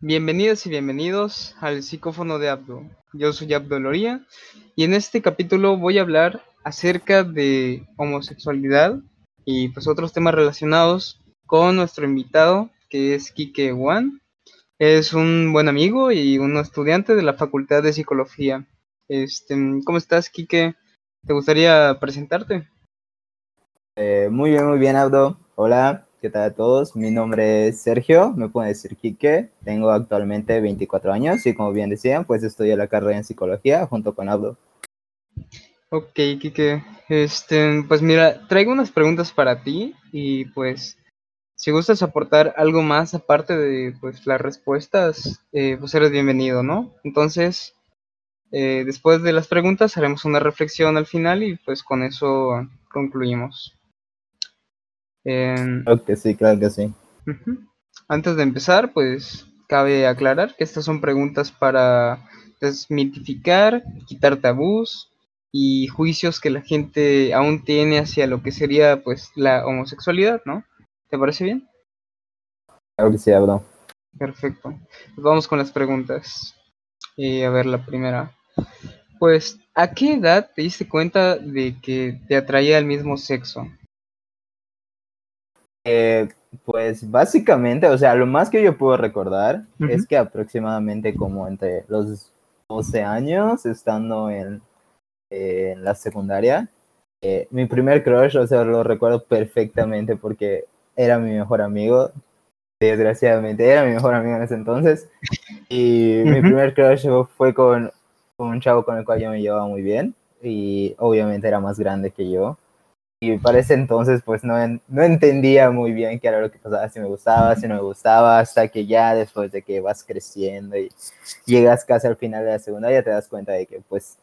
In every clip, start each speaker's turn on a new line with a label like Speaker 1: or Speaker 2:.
Speaker 1: Bienvenidas y bienvenidos al psicófono de Abdo. Yo soy Abdo Loría y en este capítulo voy a hablar acerca de homosexualidad y pues otros temas relacionados con nuestro invitado que es Kike Wan. Es un buen amigo y un estudiante de la Facultad de Psicología. Este, ¿Cómo estás, Kike? ¿Te gustaría presentarte?
Speaker 2: Eh, muy bien, muy bien, Abdo. Hola, ¿qué tal a todos? Mi nombre es Sergio, me pueden decir Quique. Tengo actualmente 24 años y como bien decían, pues estudio la carrera en psicología junto con Abdo.
Speaker 1: Ok, Quique. Este, pues mira, traigo unas preguntas para ti y pues si gustas aportar algo más aparte de pues las respuestas, eh, pues eres bienvenido, ¿no? Entonces, eh, después de las preguntas haremos una reflexión al final y pues con eso concluimos.
Speaker 2: Claro que sí, claro que sí.
Speaker 1: Antes de empezar, pues cabe aclarar que estas son preguntas para desmitificar, quitar tabús y juicios que la gente aún tiene hacia lo que sería pues la homosexualidad, ¿no? ¿Te parece bien?
Speaker 2: Claro que sí, Abdo.
Speaker 1: Perfecto. Pues vamos con las preguntas. Y a ver, la primera. Pues, ¿a qué edad te diste cuenta de que te atraía el mismo sexo?
Speaker 2: Eh, pues básicamente, o sea, lo más que yo puedo recordar es que aproximadamente como entre los 12 años, estando en, la secundaria, eh, mi primer crush, o sea, lo recuerdo perfectamente porque era mi mejor amigo, desgraciadamente era mi mejor amigo en ese entonces, y mi primer crush fue con un chavo con el cual yo me llevaba muy bien, y obviamente era más grande que yo, y para ese entonces pues no, no entendía muy bien qué era lo que pasaba, si me gustaba, si no me gustaba, hasta que ya después de que vas creciendo y llegas casi al final de la secundaria te das cuenta de que pues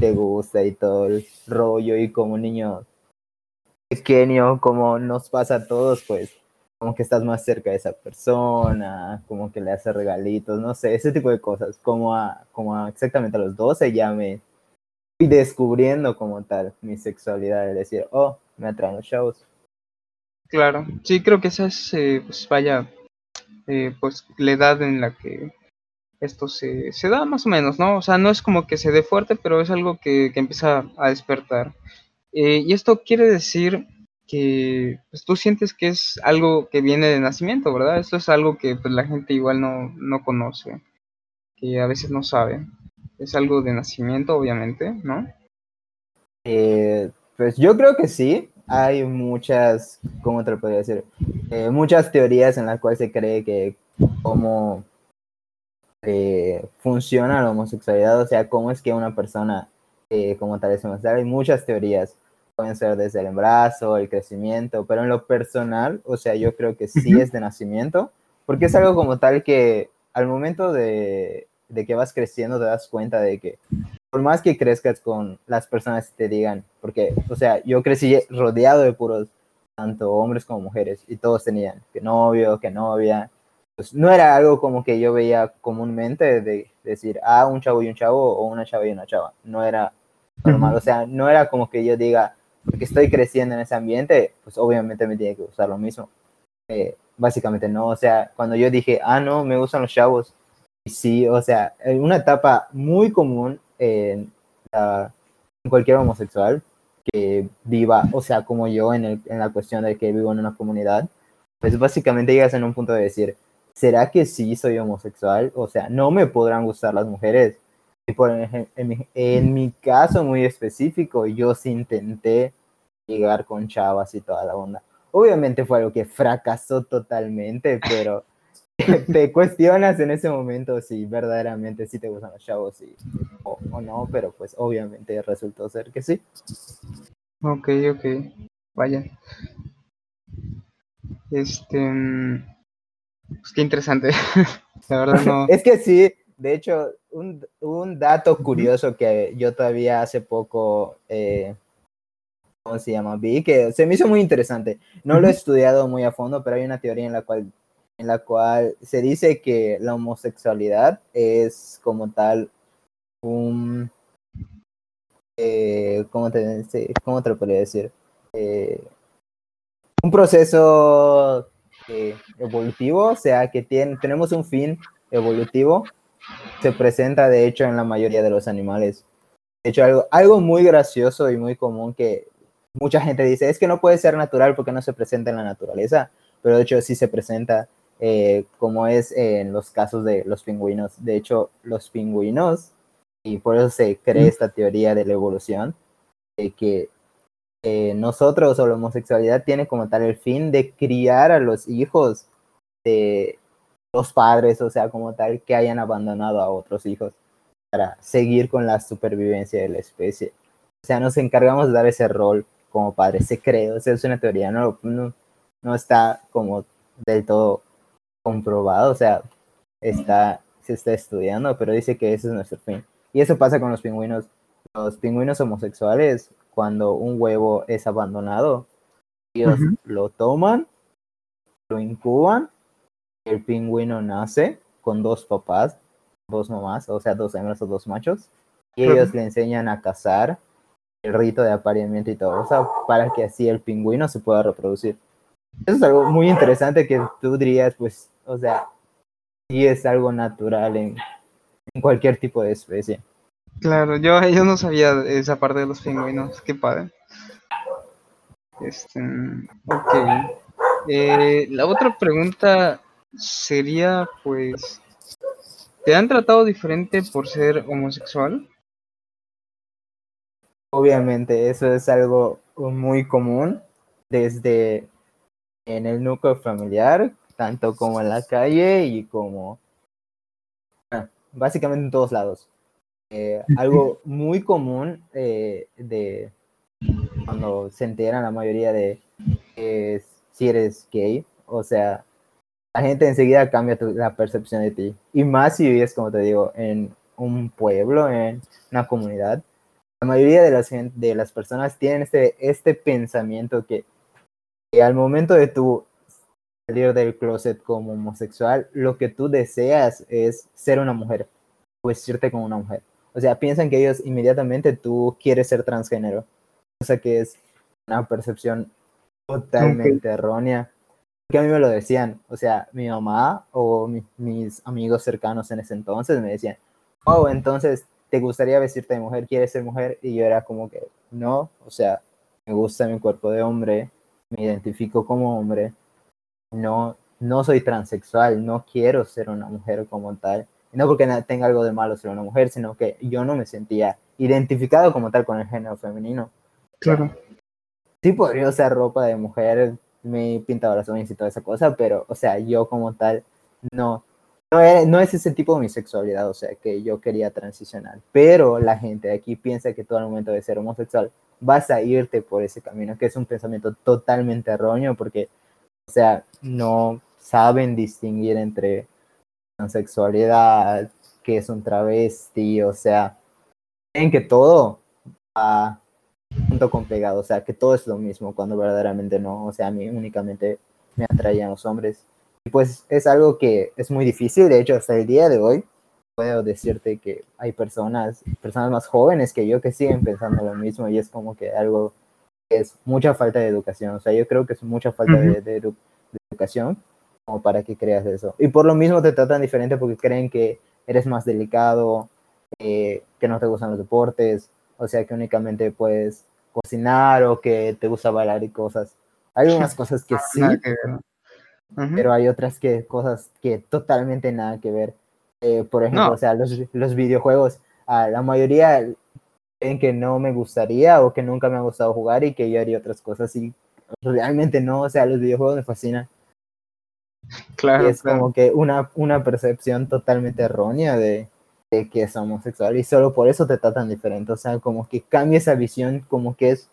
Speaker 2: te gusta y todo el rollo y como un niño pequeño, como nos pasa a todos, pues como que estás más cerca de esa persona, como que le haces regalitos, no sé, ese tipo de cosas, como a, como exactamente a los 12 ya me y descubriendo como tal mi sexualidad, es decir, oh, me atraen los shows.
Speaker 1: Claro, sí, creo que esa es, eh, pues vaya, eh, pues la edad en la que esto se, se, da más o menos, ¿no? O sea, no es como que se dé fuerte, pero es algo que, que empieza a despertar. Eh, y esto quiere decir que pues, tú sientes que es algo que viene de nacimiento, ¿verdad? Esto es algo que pues, la gente igual no, no conoce, que a veces no sabe es algo de nacimiento, obviamente, ¿no?
Speaker 2: Eh, pues yo creo que sí. Hay muchas, ¿cómo te lo podría decir? Eh, muchas teorías en las cuales se cree que cómo eh, funciona la homosexualidad, o sea, cómo es que una persona como tal es homosexual. Hay muchas teorías. Pueden ser desde el embarazo, el crecimiento, pero en lo personal, o sea, yo creo que sí es de nacimiento, porque es algo como tal que al momento de de que vas creciendo te das cuenta de que por más que crezcas con las personas que te digan, porque, o sea, yo crecí rodeado de puros, tanto hombres como mujeres, y todos tenían que novio, que novia, pues no era algo como que yo veía comúnmente de decir, ah, un chavo y un chavo, o una chava y una chava, no era normal, o sea, no era como que yo diga, porque estoy creciendo en ese ambiente, pues obviamente me tiene que gustar lo mismo. Eh, básicamente no, o sea, cuando yo dije, ah, no, me gustan los chavos, sí, o sea, una etapa muy común en, cualquier homosexual que viva, o sea, como yo en, el, en la cuestión de que vivo en una comunidad, pues básicamente llegas en un punto de decir, ¿será que sí soy homosexual? O sea, no me podrán gustar las mujeres. Y por en, en, mi caso muy específico, yo sí intenté llegar con chavas y toda la onda. Obviamente fue algo que fracasó totalmente, pero te cuestionas en ese momento si verdaderamente sí te gustan los chavos y, o, no, pero pues obviamente resultó ser que sí.
Speaker 1: Ok, ok. Vaya. Este. Mm, pues qué interesante. La verdad no.
Speaker 2: es que sí, de hecho, un, un, dato curioso que yo todavía hace poco. Eh, ¿Cómo se llama? Vi que se me hizo muy interesante. No lo he estudiado muy a fondo, pero hay una teoría en la cual en la cual se dice que la homosexualidad es como tal un... Eh, ¿cómo, te, ¿Cómo te lo podría decir? Eh, un proceso eh, evolutivo, o sea, que tiene, tenemos un fin evolutivo, se presenta de hecho en la mayoría de los animales. De hecho, algo, algo muy gracioso y muy común que mucha gente dice es que no puede ser natural porque no se presenta en la naturaleza, pero de hecho sí se presenta eh, como es en los casos de los pingüinos. De hecho, los pingüinos, y por eso se cree esta teoría de la evolución, de que eh, nosotros o la homosexualidad tiene como tal el fin de criar a los hijos de los padres, o sea, como tal, que hayan abandonado a otros hijos para seguir con la supervivencia de la especie. O sea, nos encargamos de dar ese rol como padres, se cree, o sea, es una teoría, no, no, no está como del todo comprobado, o sea, está, se está estudiando, pero dice que ese es nuestro fin. Y eso pasa con los pingüinos. Los pingüinos homosexuales, cuando un huevo es abandonado, ellos lo toman, lo incuban, el pingüino nace con dos papás, dos mamás, o sea, dos hembras o dos machos, y ellos le enseñan a cazar, el rito de apareamiento y todo, o sea, para que así el pingüino se pueda reproducir. Eso es algo muy interesante que tú dirías, pues, o sea, sí es algo natural en, en cualquier tipo de especie.
Speaker 1: Claro, yo, yo no sabía esa parte de los pingüinos, qué padre. Este, ok. Eh, la otra pregunta sería, pues, ¿te han tratado diferente por ser homosexual?
Speaker 2: Obviamente, eso es algo muy común desde en el núcleo familiar, tanto como en la calle y como básicamente en todos lados. Eh, algo muy común eh, de cuando se enteran la mayoría de si eres gay, o sea, la gente enseguida cambia la percepción de ti. Y más si vives, como te digo, en un pueblo, en una comunidad. La mayoría de las, de las personas tienen este, este pensamiento que y al momento de tu salir del closet como homosexual, lo que tú deseas es ser una mujer, vestirte como una mujer. O sea, piensan que ellos inmediatamente tú quieres ser transgénero, cosa que es una percepción totalmente errónea. Que a mí me lo decían, o sea, mi mamá o mis amigos cercanos en ese entonces me decían, oh, entonces, ¿te gustaría vestirte de mujer? ¿Quieres ser mujer? Y yo era como que, no, o sea, me gusta mi cuerpo de hombre, me identifico como hombre, no, no soy transexual, no quiero ser una mujer como tal. No porque tenga algo de malo ser una mujer, sino que yo no me sentía identificado como tal con el género femenino.
Speaker 1: Claro.
Speaker 2: Sí podría usar ropa de mujer, me he pintado las uñas y toda esa cosa, pero, o sea, yo como tal, no, no, no es ese tipo de mi sexualidad, o sea, que yo quería transicionar. Pero la gente de aquí piensa que todo el momento de ser homosexual vas a irte por ese camino, que es un pensamiento totalmente erróneo porque, o sea, no saben distinguir entre sexualidad, que es un travesti, o sea, creen que todo va junto con pegado, o sea, que todo es lo mismo, cuando verdaderamente no, o sea, a mí únicamente me atraían los hombres. Y pues es algo que es muy difícil, de hecho, hasta el día de hoy, puedo decirte que hay personas, personas más jóvenes que yo que siguen pensando lo mismo y es como que algo es mucha falta de educación. O sea, yo creo que es mucha falta de, educación como para que creas eso. Y por lo mismo te tratan diferente porque creen que eres más delicado, eh, que no te gustan los deportes, o sea, que únicamente puedes cocinar o que te gusta bailar y cosas. Hay unas cosas que sí, pero hay otras que cosas que totalmente nada que ver. Eh, por ejemplo, o sea, los, los videojuegos, a la mayoría en que no me gustaría o que nunca me ha gustado jugar y que yo haría otras cosas y realmente no, o sea, los videojuegos me fascinan. Claro. Y es como que una, una percepción totalmente errónea de, de, que es homosexual y solo por eso te tratan diferente, o sea, como que cambia esa visión, como que es,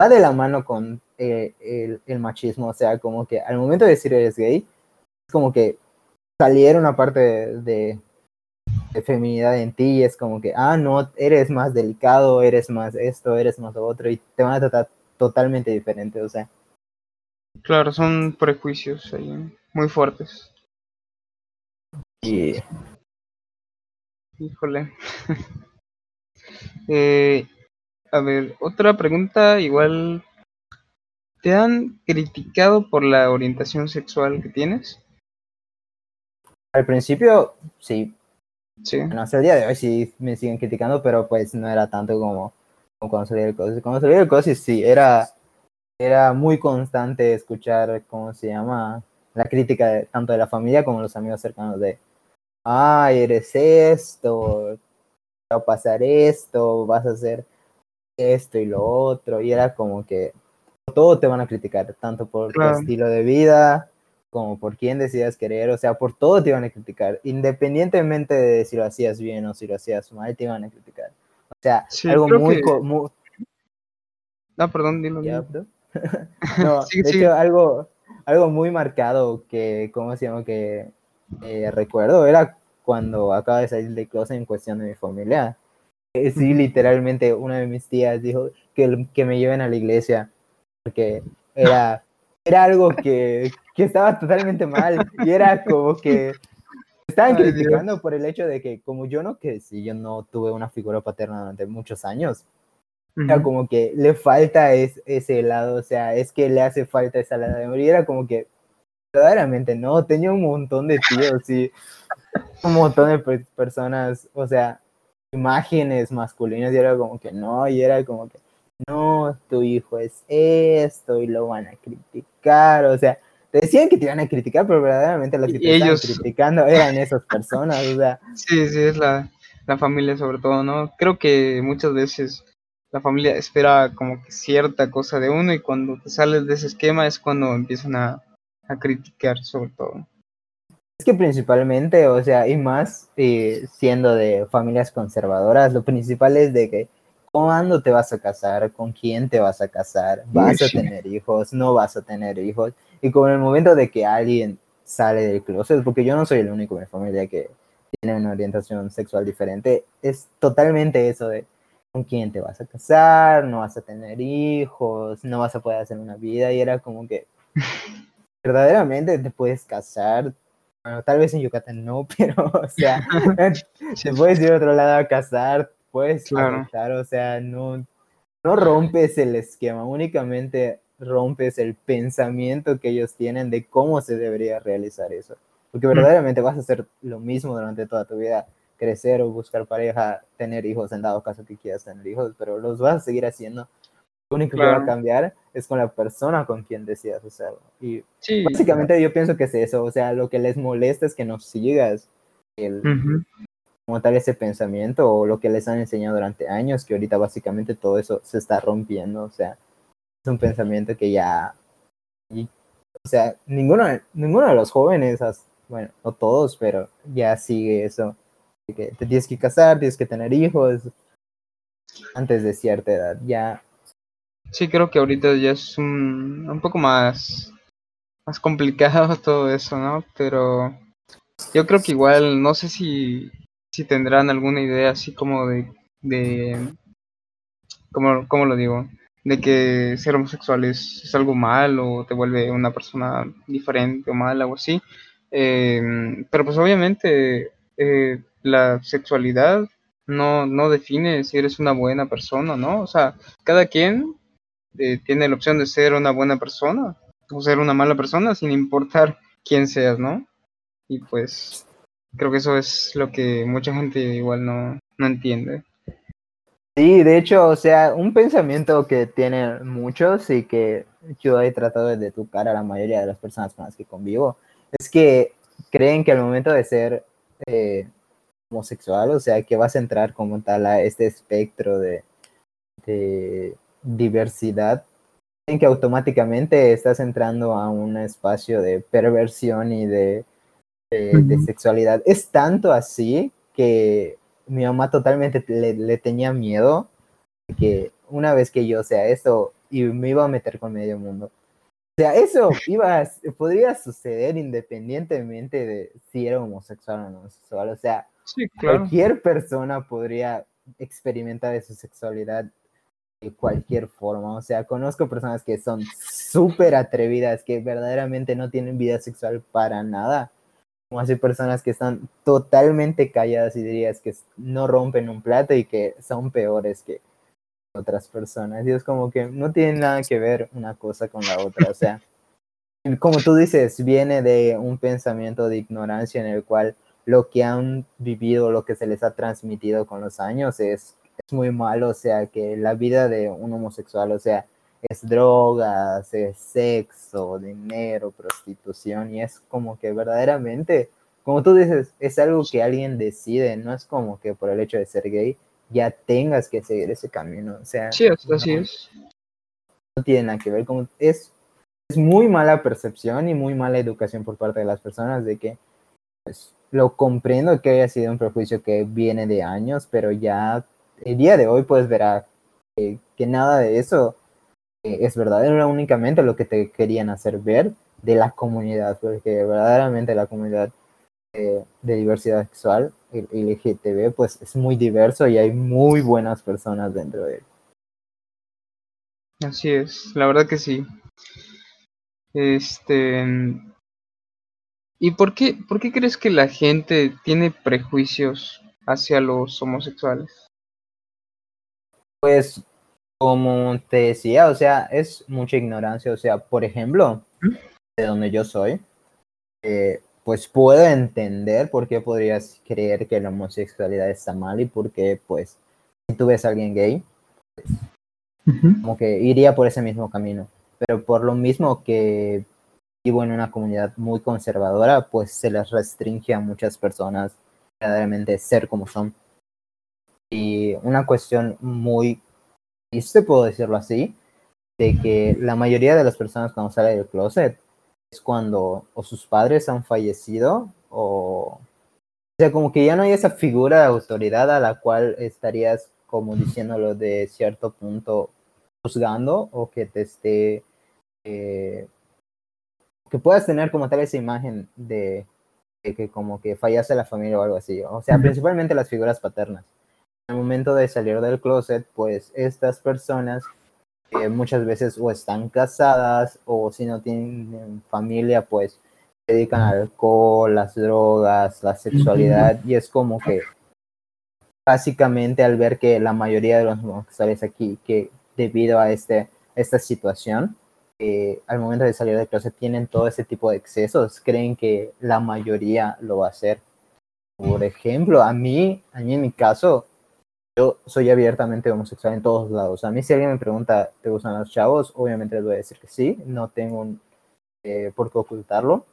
Speaker 2: va de la mano con eh, el, el machismo, o sea, como que al momento de decir eres gay, es como que saliera una parte de, de, feminidad en ti y es como que, ah, no, eres más delicado, eres más esto, eres más lo otro y te van a tratar totalmente diferente, o sea.
Speaker 1: Claro, son prejuicios ahí muy fuertes.
Speaker 2: Y...
Speaker 1: Híjole. eh, a ver, otra pregunta igual ¿te han criticado por la orientación sexual que tienes?
Speaker 2: Al principio, sí.
Speaker 1: Sí.
Speaker 2: Bueno, hasta el día de hoy sí me siguen criticando, pero pues no era tanto como, como cuando salí del COSI. Cuando salí del COSI sí, era, era muy constante escuchar, ¿cómo se llama? La crítica de, tanto de la familia como de los amigos cercanos de, ay, eres esto, va a pasar esto, vas a hacer esto y lo otro. Y era como que todo te van a criticar, tanto por
Speaker 1: Claro.
Speaker 2: tu estilo de vida como por quién decidas querer, o sea, por todo te iban a criticar, independientemente de si lo hacías bien o si lo hacías mal, te iban a criticar. O sea,
Speaker 1: Sí,
Speaker 2: algo muy,
Speaker 1: que-
Speaker 2: mu-
Speaker 1: Ah, perdón, dilo.
Speaker 2: ¿Ya, bro? no,
Speaker 1: Sí,
Speaker 2: de
Speaker 1: sí.
Speaker 2: hecho, algo, algo muy marcado que, ¿cómo se llama? Que eh, recuerdo era cuando acaba de salir de closet en cuestión de mi familia. Eh, Sí, literalmente una de mis tías dijo que, que me lleven a la iglesia porque era, era algo que, que estaba totalmente mal y era como que estaban
Speaker 1: Ay, Dios.
Speaker 2: criticando por el hecho de que como yo no crecí, yo no tuve una figura paterna durante muchos años, era
Speaker 1: Ujú.
Speaker 2: como que le falta es, ese lado, o sea, es que le hace falta esa lado de morir, era como que verdaderamente no, tenía un montón de tíos y un montón de per- personas, o sea, imágenes masculinas y era como que no, y era como que no, tu hijo es esto y lo van a criticar, o sea, te decían que te iban a criticar, pero verdaderamente los que te estaban
Speaker 1: ellos-
Speaker 2: criticando eran esas personas, o sea,
Speaker 1: Sí, sí, es la, la familia sobre todo, ¿no? Creo que muchas veces la familia espera como que cierta cosa de uno y cuando te sales de ese esquema es cuando empiezan a, a criticar sobre todo.
Speaker 2: Es que principalmente, o sea, y más eh, siendo de familias conservadoras, lo principal es de que cuándo te vas a casar, con quién te vas a casar, vas a tener hijos, no vas a tener hijos. Y con el momento de que alguien sale del closet, porque yo no soy el único en mi familia que tiene una orientación sexual diferente, es totalmente eso de con quién te vas a casar, no vas a tener hijos, no vas a poder hacer una vida. Y era como que verdaderamente te puedes casar, bueno, tal vez en Yucatán no, pero, o sea, te puedes ir a otro lado a casar, puedes
Speaker 1: Claro.
Speaker 2: o sea, no, no rompes el esquema, únicamente rompes el pensamiento que ellos tienen de cómo se debería realizar eso. Porque verdaderamente vas a hacer lo mismo durante toda tu vida, crecer o buscar pareja, tener hijos en dado caso que quieras tener hijos, pero los vas a seguir haciendo. Lo único que va a
Speaker 1: Claro.
Speaker 2: cambiar es con la persona con quien decidas hacerlo. Y
Speaker 1: sí,
Speaker 2: Básicamente yo pienso que es eso, o sea, lo que les molesta es que no sigas el,
Speaker 1: ujú,
Speaker 2: como tal ese pensamiento o lo que les han enseñado durante años, que ahorita básicamente todo eso se está rompiendo, o sea, es un pensamiento que ya, o sea, ninguno, ninguno de los jóvenes, bueno, no todos, pero ya sigue eso, que te tienes que casar, tienes que tener hijos antes de cierta edad, ya,
Speaker 1: Sí, creo que ahorita ya es un, un poco más, más complicado todo eso, ¿no? Pero yo creo que igual, no sé si, si tendrán alguna idea así como de, de ¿cómo, lo digo? De que ser homosexual es, es algo mal o te vuelve una persona diferente o mal, algo así. Eh, pero pues obviamente eh, la sexualidad no, no define si eres una buena persona, ¿no? O sea, cada quien eh, tiene la opción de ser una buena persona o ser una mala persona sin importar quién seas, ¿no? Y pues creo que eso es lo que mucha gente igual no, no entiende.
Speaker 2: Sí, de hecho, o sea, un pensamiento que tienen muchos y que yo he tratado de educar a la mayoría de las personas con las que convivo, es que creen que al momento de ser eh, homosexual, o sea, que vas a entrar como tal a este espectro de, de diversidad, creen que automáticamente estás entrando a un espacio de perversión y de, de- sexualidad. Es tanto así que mi mamá totalmente le, le tenía miedo que una vez que yo sea esto y me iba a meter con medio mundo. O sea, eso iba a- podría suceder independientemente de si era homosexual o no homosexual. O sea,
Speaker 1: Sí, claro.
Speaker 2: cualquier persona podría experimentar esa sexualidad de cualquier forma. O sea, conozco personas que son súper atrevidas, que verdaderamente no tienen vida sexual para nada. Como así personas que están totalmente calladas y dirías que no rompen un plato y que son peores que otras personas. Y es como que no tiene nada que ver una cosa con la otra. O sea, como tú dices, viene de un pensamiento de ignorancia en el cual lo que han vivido, lo que se les ha transmitido con los años es, es muy malo. O sea, que la vida de un homosexual, o sea, es drogas, es sexo, dinero, prostitución. Y es como que verdaderamente, como tú dices, es algo que alguien decide. No es como que por el hecho de ser gay ya tengas que seguir ese camino. O sea,
Speaker 1: sí, así es.
Speaker 2: No tiene nada que ver con... Es, es muy mala percepción y muy mala educación por parte de las personas de que pues, lo comprendo que haya sido un prejuicio que viene de años, pero ya el día de hoy puedes ver que nada de eso es verdadero, únicamente lo que te querían hacer ver de la comunidad, porque verdaderamente la comunidad eh, de diversidad sexual, el LGTB, pues es muy diverso y hay muy buenas personas dentro de él.
Speaker 1: Así es, la verdad que sí. Este. ¿Y por qué, por qué crees que la gente tiene prejuicios hacia los homosexuales?
Speaker 2: Pues, como te decía, o sea, es mucha ignorancia. O sea, por ejemplo, ¿Mm? de donde yo soy, eh, pues puedo entender por qué podrías creer que la homosexualidad está mal y por qué, pues, si tú ves a alguien gay, como que iría por ese mismo camino. Pero por lo mismo que vivo en una comunidad muy conservadora, pues se les restringe a muchas personas verdaderamente ser como son. Y una cuestión muy triste, puedo decirlo así, de que la mayoría de las personas cuando salen del closet es cuando o sus padres han fallecido o... O sea, como que ya no hay esa figura de autoridad a la cual estarías como diciéndolo de cierto punto juzgando o que te esté... Eh, que puedas tener como tal esa imagen de, que como que fallase la familia o algo así. O sea, principalmente las figuras paternas. El momento de salir del closet, pues estas personas muchas veces o están casadas o si no tienen familia, pues se dedican al alcohol, las drogas, la sexualidad y es como que básicamente al ver que la mayoría de los homosexuales aquí, que debido a este, esta situación, eh, al momento de salir de clase tienen todo ese tipo de excesos, creen que la mayoría lo va a hacer. Por ejemplo, a mí, a mí en mi caso, yo soy abiertamente homosexual en todos lados. A mí si alguien me pregunta, ¿te gustan los chavos? Obviamente les voy a decir que sí, no tengo eh, por qué ocultarlo,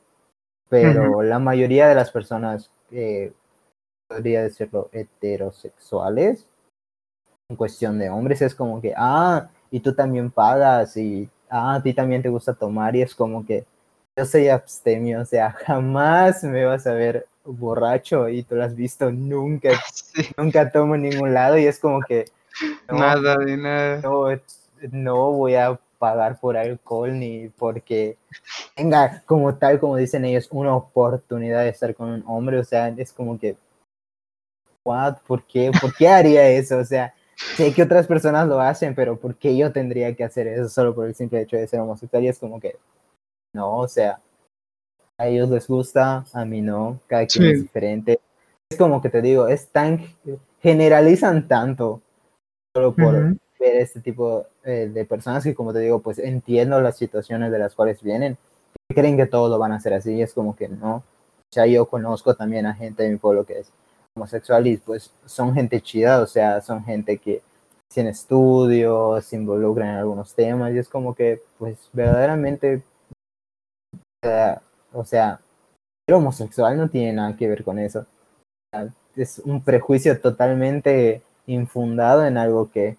Speaker 2: pero la mayoría de las personas, eh, podría decirlo, heterosexuales, en cuestión de hombres, es como que, ah, y tú también pagas, y ah, a ti también te gusta tomar, y es como que yo soy abstemio, o sea, jamás me vas a ver borracho y tú lo has visto, nunca, nunca tomo en ningún lado y es como que...
Speaker 1: nada de nada.
Speaker 2: No, voy a pagar por alcohol ni porque tenga como tal, como dicen ellos, una oportunidad de estar con un hombre, o sea, es como que, what, ¿por qué? ¿Por qué haría eso? O sea, sé que otras personas lo hacen, pero ¿por qué yo tendría que hacer eso solo por el simple hecho de ser homosexual? Y es como que, no, o sea, a ellos les gusta, a mí no, cada quien es diferente. Es como que te digo, es tan, generalizan tanto solo por ver este tipo eh, de personas que como te digo, pues entiendo las situaciones de las cuales vienen, creen que todos lo van a hacer así, y es como que no. O sea, yo conozco también a gente de mi pueblo que es homosexual y pues son gente chida, o sea, son gente que tiene estudios, se involucran en algunos temas y es como que pues verdaderamente o sea, el homosexual no tiene nada que ver con eso. Es un prejuicio totalmente infundado en algo que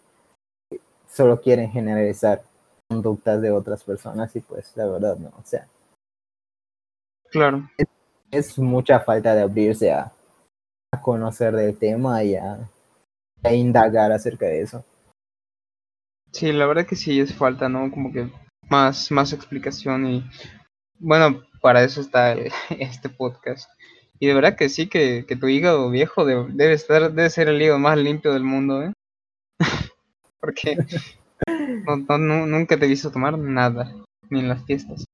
Speaker 2: solo quieren generalizar conductas de otras personas y pues la verdad no, o sea.
Speaker 1: Claro.
Speaker 2: Es, mucha falta de abrirse a, conocer del tema y a, a, indagar acerca de eso.
Speaker 1: Sí, la verdad que sí es falta, ¿no? Como que más, más explicación y bueno, para eso está este podcast. Y de verdad que sí, que, tu hígado viejo debe, estar, debe ser el hígado más limpio del mundo, ¿eh? Porque nunca te he visto tomar nada, ni en las fiestas.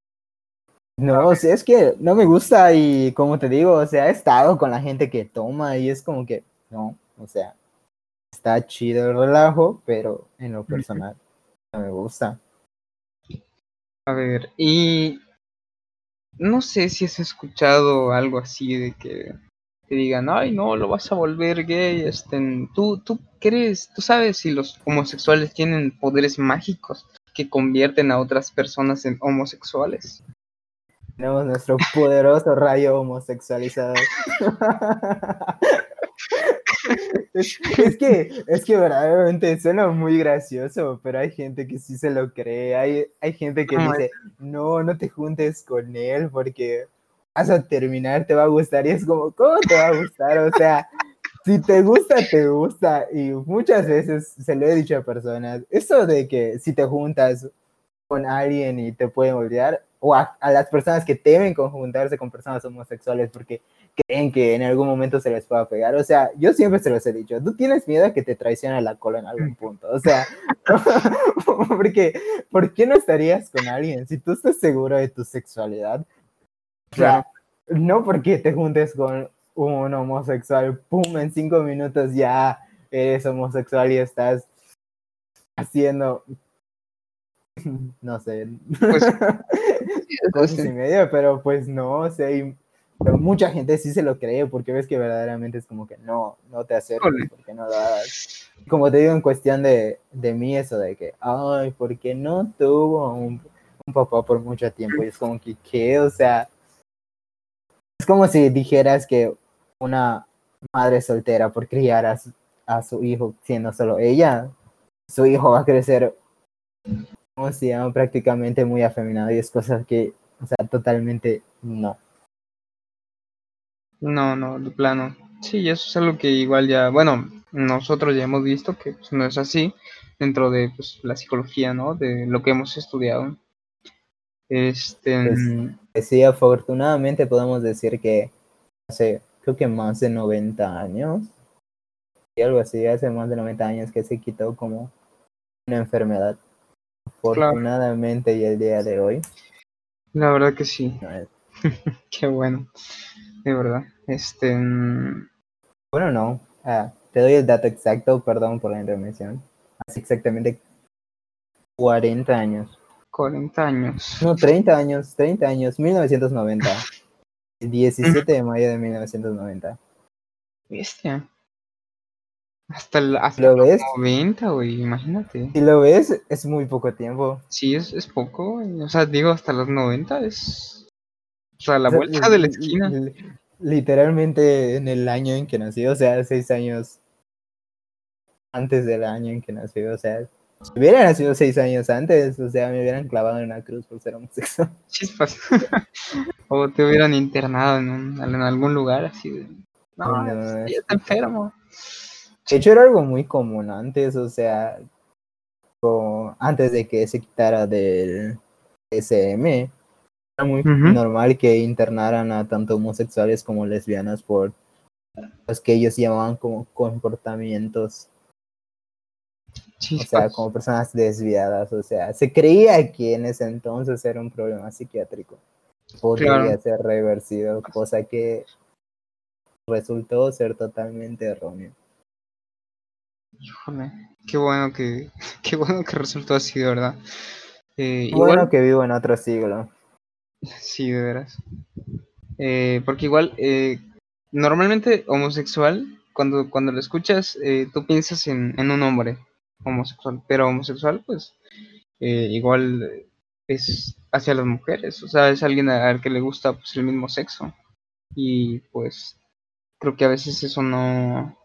Speaker 2: No, o sea, es que no me gusta y como te digo, o sea, he estado con la gente que toma y es como que, no, o sea, está chido el relajo, pero en lo personal no me gusta.
Speaker 1: A ver, y no sé si has escuchado algo así de que te digan, ay, no, lo vas a volver gay. Este, ¿tú, ¿Tú crees, tú sabes si los homosexuales tienen poderes mágicos que convierten a otras personas en homosexuales?
Speaker 2: Tenemos nuestro poderoso rayo homosexualizado. es, que, es que verdaderamente suena muy gracioso, pero hay gente que sí se lo cree. Hay, hay gente que dice, no, no te juntes con él porque vas a terminar, te va a gustar. Y es como, ¿cómo te va a gustar? O sea, si te gusta, te gusta. Y muchas veces se lo he dicho a personas, eso de que si te juntas con alguien y te pueden olvidar, o a, las personas que temen conjuntarse con personas homosexuales porque creen que en algún momento se les pueda pegar. O sea, yo siempre se los he dicho, tú tienes miedo a que te traicione la cola en algún punto. O sea, porque, ¿por qué no estarías con alguien si tú estás seguro de tu sexualidad? O sea, no porque te juntes con un homosexual, pum, en cinco minutos ya eres homosexual y estás haciendo no sé, pues, cosas y medio, pero pues no, o sea, mucha gente sí se lo cree porque ves que verdaderamente es como que no, no te acerques porque no lo hagas. Como te digo en cuestión de, de mí, eso de que, ay, porque no tuvo un, un papá por mucho tiempo? Y es como que, ¿qué? O sea, es como si dijeras que una madre soltera por criar a su, a su hijo siendo solo ella, su hijo va a crecer ¿cómo se llama? Prácticamente muy afeminado y es cosa que, o sea, totalmente no.
Speaker 1: No, no, de plano. Sí, eso es algo que igual ya, bueno, nosotros ya hemos visto que pues, no es así dentro de pues, la psicología, ¿no? De lo que hemos estudiado. Este...
Speaker 2: Pues, pues sí, afortunadamente podemos decir que hace, creo que más de 90 años, y algo así, hace más de 90 años que se quitó como una enfermedad afortunadamente y el día de hoy.
Speaker 1: La verdad que sí. Qué bueno, de verdad. Este. Mm,
Speaker 2: bueno, no. Ah, te doy el dato exacto, perdón por la intervención. Hace exactamente 40 años.
Speaker 1: 40 años.
Speaker 2: No, 30 años, 30 años, 1990. 17 de mayo de 1990.
Speaker 1: Bestia. Hasta, el, hasta ¿Lo ves? 90, güey, imagínate.
Speaker 2: Si lo ves, es muy poco tiempo.
Speaker 1: Sí, es, es poco, güey. O sea, digo, hasta los 90 es. O sea, la vuelta de la esquina.
Speaker 2: Literalmente en el año en que nació, o sea, seis años antes del año en que nació, o sea, si hubiera nacido seis años antes, o sea, me hubieran clavado en una cruz por ser homosexual.
Speaker 1: Chispas. o te hubieran internado en, un, en algún lugar así de. No, no, está enfermo.
Speaker 2: De hecho, era algo muy común antes, o sea, antes de que se quitara del SM, era muy normal que internaran a tanto homosexuales como lesbianas por los que ellos llamaban como comportamientos. O sea, como personas desviadas, o sea, se creía que en ese entonces era un problema psiquiátrico. Podría ser reversido, cosa que resultó ser totalmente erróneo.
Speaker 1: Híjole, qué bueno que, qué bueno que resultó así, verdad.
Speaker 2: Eh, bueno que vivo en otro siglo.
Speaker 1: Sí, de veras. Eh, porque igual, eh, normalmente homosexual, cuando, cuando lo escuchas, eh, tú piensas en, en, un hombre homosexual, pero homosexual, pues, igual es hacia las mujeres, o sea, es alguien al que le gusta pues, el mismo sexo. Y pues, creo que a veces eso no,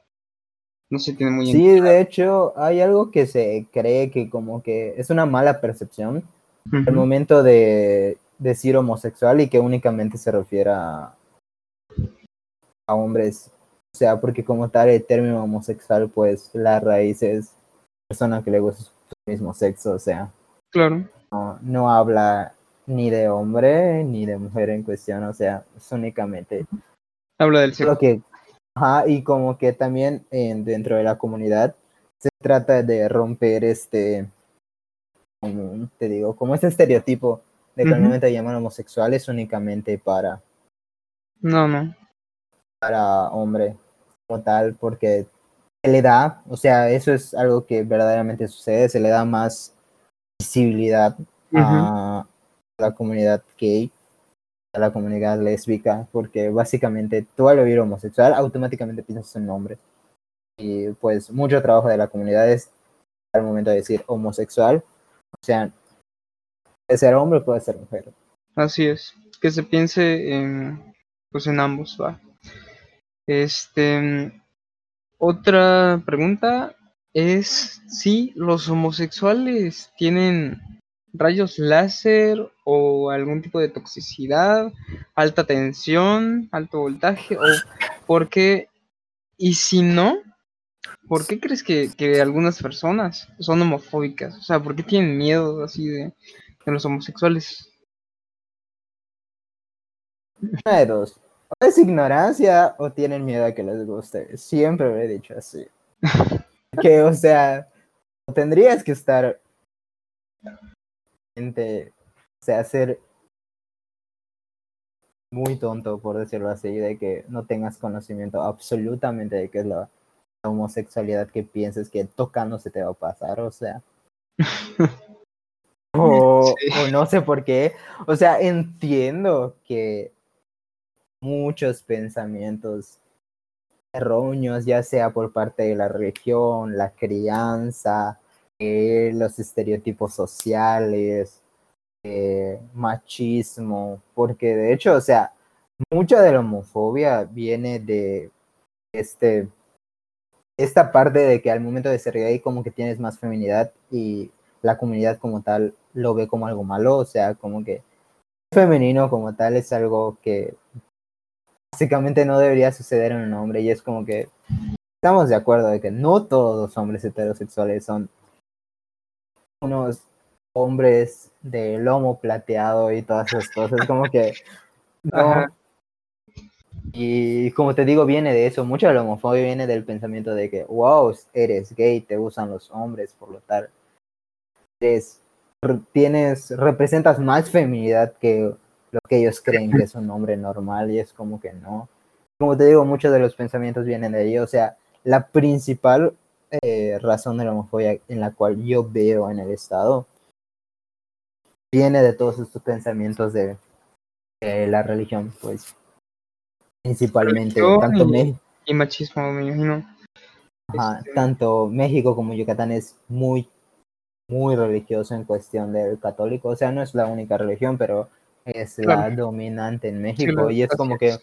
Speaker 1: no se tiene muy
Speaker 2: Sí, de hecho, hay algo que se cree que como que es una mala percepción el momento de decir homosexual y que únicamente se refiera a, hombres. O sea, porque como tal el término homosexual, pues la raíz es persona que le gusta su mismo sexo, o sea.
Speaker 1: Claro.
Speaker 2: No, no habla ni de hombre ni de mujer en cuestión, o sea, es únicamente.
Speaker 1: Habla del sexo.
Speaker 2: Que, Ajá, y como que también en, dentro de la comunidad se trata de romper este, como te digo, como este estereotipo al momento de llaman homosexuales únicamente para...
Speaker 1: No, no.
Speaker 2: Para hombre, como tal, porque se le da, o sea, eso es algo que verdaderamente sucede, se le da más visibilidad a la comunidad gay, a la comunidad lésbica, porque básicamente tú al oír homosexual automáticamente piensas en nombre. Y pues mucho trabajo de la comunidad es al momento de decir homosexual, o sea, puede ser hombre o puede ser mujer.
Speaker 1: Así es, que se piense en, pues en ambos, va. Este, otra pregunta es si los homosexuales tienen rayos láser o algún tipo de toxicidad, alta tensión, alto voltaje, o por qué, y si no, ¿por qué crees que, algunas personas son homofóbicas? O sea, ¿por qué tienen miedo así de, de los homosexuales?
Speaker 2: Una de dos. O es ignorancia o tienen miedo a que les guste. Siempre lo he dicho así. que, o sea, tendrías que estar. O sea, ser muy tonto, por decirlo así, de que no tengas conocimiento absolutamente de qué es la homosexualidad que pienses que tocando se te va a pasar, o sea. o, o, no sé por qué. O sea, entiendo que muchos pensamientos erróneos, ya sea por parte de la religión, la crianza, eh, los estereotipos sociales, eh, machismo, porque de hecho, o sea, mucha de la homofobia viene de este esta parte de que al momento de ser gay como que tienes más feminidad y la comunidad como tal lo ve como algo malo, o sea, como que femenino como tal es algo que básicamente no debería suceder en un hombre y es como que estamos de acuerdo de que no todos los hombres heterosexuales son unos hombres de lomo plateado y todas esas cosas, como que no. Y como te digo, viene de eso, mucho de la homofobia viene del pensamiento de que, wow, eres gay, te usan los hombres, por lo tal, eres, tienes, representas más feminidad que lo que ellos creen que es un hombre normal y es como que no. Como te digo, muchos de los pensamientos vienen de ahí, o sea, la principal eh, razón de la homofobia en la cual yo veo en el Estado viene de todos estos pensamientos de, la religión, pues principalmente tanto
Speaker 1: México y machismo, me imagino.
Speaker 2: Este tanto México como Yucatán es muy, muy religioso en cuestión del católico. O sea, no es la única religión, pero es la dominante en México. y es como que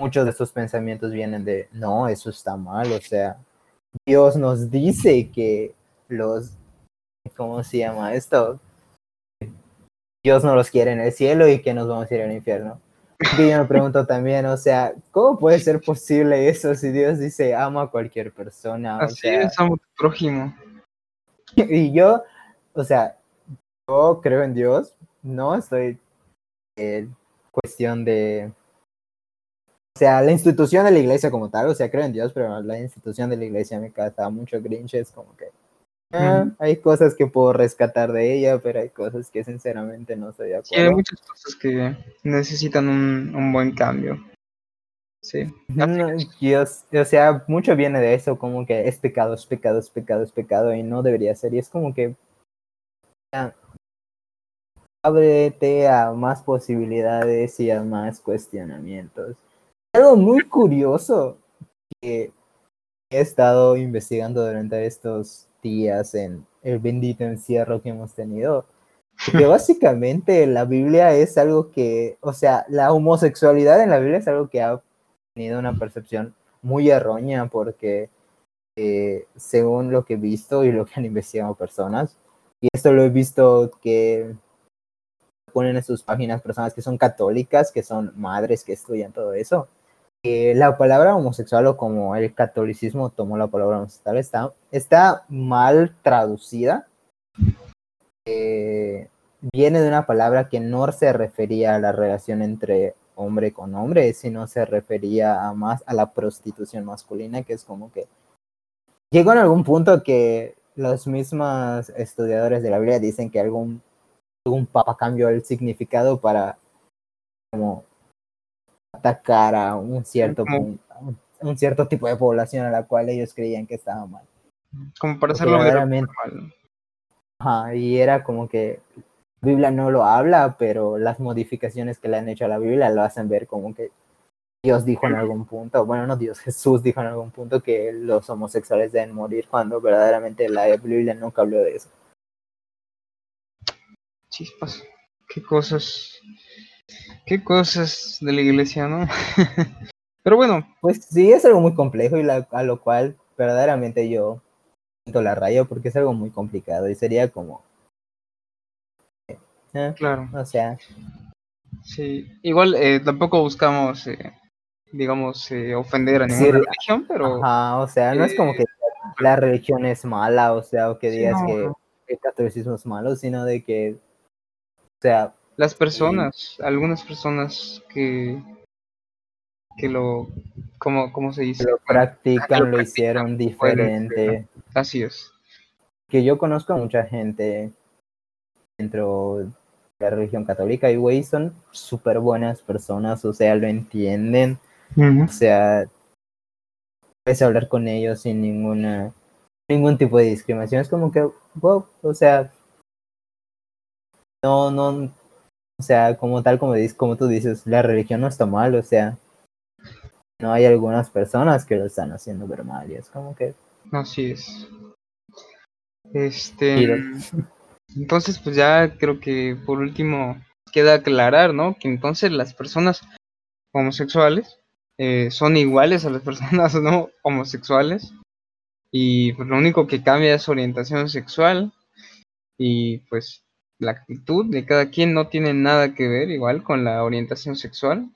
Speaker 2: muchos de estos pensamientos vienen de, no, eso está mal. O sea, Dios nos dice que los, ¿cómo se llama esto? Dios no los quiere en el cielo y que nos vamos a ir al infierno. Y yo me pregunto también, o sea, ¿cómo puede ser posible eso si Dios dice ama a cualquier persona?
Speaker 1: Así es, amo a tu prójimo.
Speaker 2: Y yo, o sea, yo creo en Dios, no estoy en cuestión de o sea, la institución de la iglesia como tal, o sea, creo en Dios, pero la institución de la iglesia me causa mucho grinch, es como que ah, hay cosas que puedo rescatar de ella, pero hay cosas que sinceramente no estoy de acuerdo. Sí,
Speaker 1: hay muchas cosas que necesitan un, un buen cambio. Sí.
Speaker 2: O sea, mucho viene de eso, como que es pecado, es pecado, es pecado, es pecado, y no debería ser. Y es como que ábrete a más posibilidades y a más cuestionamientos algo muy curioso que he estado investigando durante estos días en el bendito encierro que hemos tenido. Que básicamente la Biblia es algo que, o sea, la homosexualidad en la Biblia es algo que ha tenido una percepción muy errónea porque eh, según lo que he visto y lo que han investigado personas, y esto lo he visto que ponen en sus páginas personas que son católicas, que son madres que estudian todo eso, la palabra homosexual o como el catolicismo tomó la palabra homosexual está, está mal traducida. Eh, viene de una palabra que no se refería a la relación entre hombre con hombre, sino se refería a más a la prostitución masculina, que es como que llegó en algún punto que los mismos estudiadores de la Biblia dicen que algún, algún papa cambió el significado para como atacar a un cierto un cierto tipo de población a la cual ellos creían que estaba mal.
Speaker 1: Como para hacerlo
Speaker 2: verdaderamente. Ajá, y era como que Biblia no lo habla, pero las modificaciones que le han hecho a la Biblia lo hacen ver como que Dios dijo en algún punto, bueno, no Dios, Jesús dijo en algún punto que los homosexuales deben morir cuando verdaderamente la Biblia nunca habló de eso.
Speaker 1: Chispas, qué cosas, qué cosas de la iglesia, ¿no? Pero bueno.
Speaker 2: Pues sí, es algo muy complejo y a lo cual verdaderamente yo siento la raya porque es algo muy complicado y sería como...
Speaker 1: Eh, claro.
Speaker 2: O sea...
Speaker 1: Sí, igual eh, tampoco buscamos, eh, digamos, ofender a ninguna religión, pero...
Speaker 2: Ajá, o sea, no es como que la religión es mala, o sea, o que digas que el catolicismo es malo, sino de que, o sea...
Speaker 1: Las personas, algunas personas que que lo, como, ¿cómo se dice?
Speaker 2: Lo practican, lo, hicieron diferente.
Speaker 1: Así es.
Speaker 2: Que yo conozco a mucha gente dentro de la religión católica y güey son súper buenas personas, o sea, lo entienden. O sea, puedes hablar con ellos sin ninguna ningún tipo de discriminación. Es como que, wow, o sea, no, no, o sea, como tal como, como tú dices, la religión no está mal, o sea, no hay algunas personas que lo están haciendo ver mal y es como que...
Speaker 1: Así es. Este... Entonces, pues ya creo que por último queda aclarar, ¿no? Que entonces las personas homosexuales eh, son iguales a las personas no homosexuales y pues lo único que cambia es orientación sexual y pues la actitud de cada quien no tiene nada que ver igual con la orientación sexual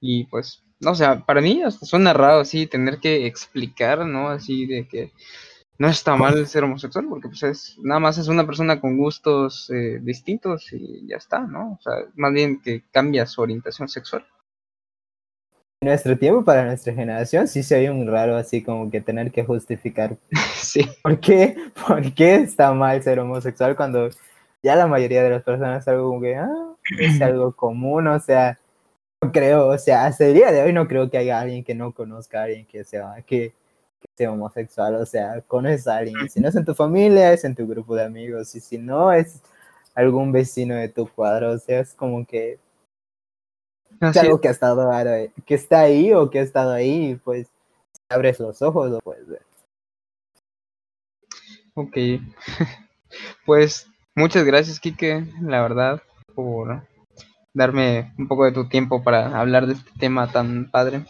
Speaker 1: y pues no, o sea, para mí hasta suena raro así tener que explicar, ¿no? Así de que no está mal ser homosexual, porque pues es, nada más es una persona con gustos eh, distintos y ya está, ¿no? O sea, más bien que cambia su orientación sexual.
Speaker 2: En nuestro tiempo, para nuestra generación, sí se oye muy raro así como que tener que justificar.
Speaker 1: sí.
Speaker 2: ¿Por qué? ¿Por qué está mal ser homosexual cuando ya la mayoría de las personas es algo como que, ah, es algo común, o sea, creo, o sea, hasta el día de hoy no creo que haya alguien que no conozca a alguien que sea, que, sea homosexual, o sea, conoces a alguien, si no es en tu familia, es en tu grupo de amigos, y si no es algún vecino de tu cuadro, o sea, es como que es algo que ha estado que está ahí o que ha estado ahí, pues abres los ojos lo puedes ver.
Speaker 1: Ok, pues muchas gracias, Kike, la verdad, por darme un poco de tu tiempo para hablar de este tema tan padre.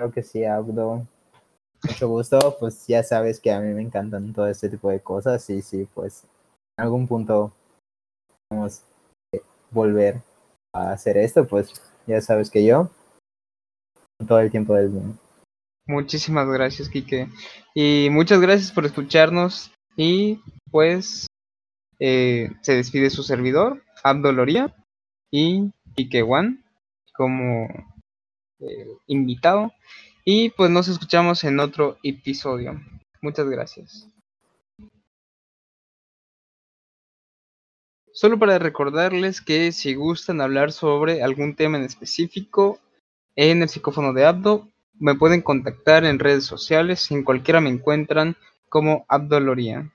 Speaker 2: Creo que sí, Abdo. Mucho gusto, pues ya sabes que a mí me encantan todo este tipo de cosas y sí, pues en algún punto vamos a volver a hacer esto, pues ya sabes que yo todo el tiempo del mundo.
Speaker 1: Muchísimas gracias, Kike. Y muchas gracias por escucharnos y pues eh, se despide su servidor, Abdoloría y Wan como eh, invitado. Y pues nos escuchamos en otro episodio. Muchas gracias. Solo para recordarles que si gustan hablar sobre algún tema en específico en el psicófono de Abdo, me pueden contactar en redes sociales. En cualquiera me encuentran como Abdoloría.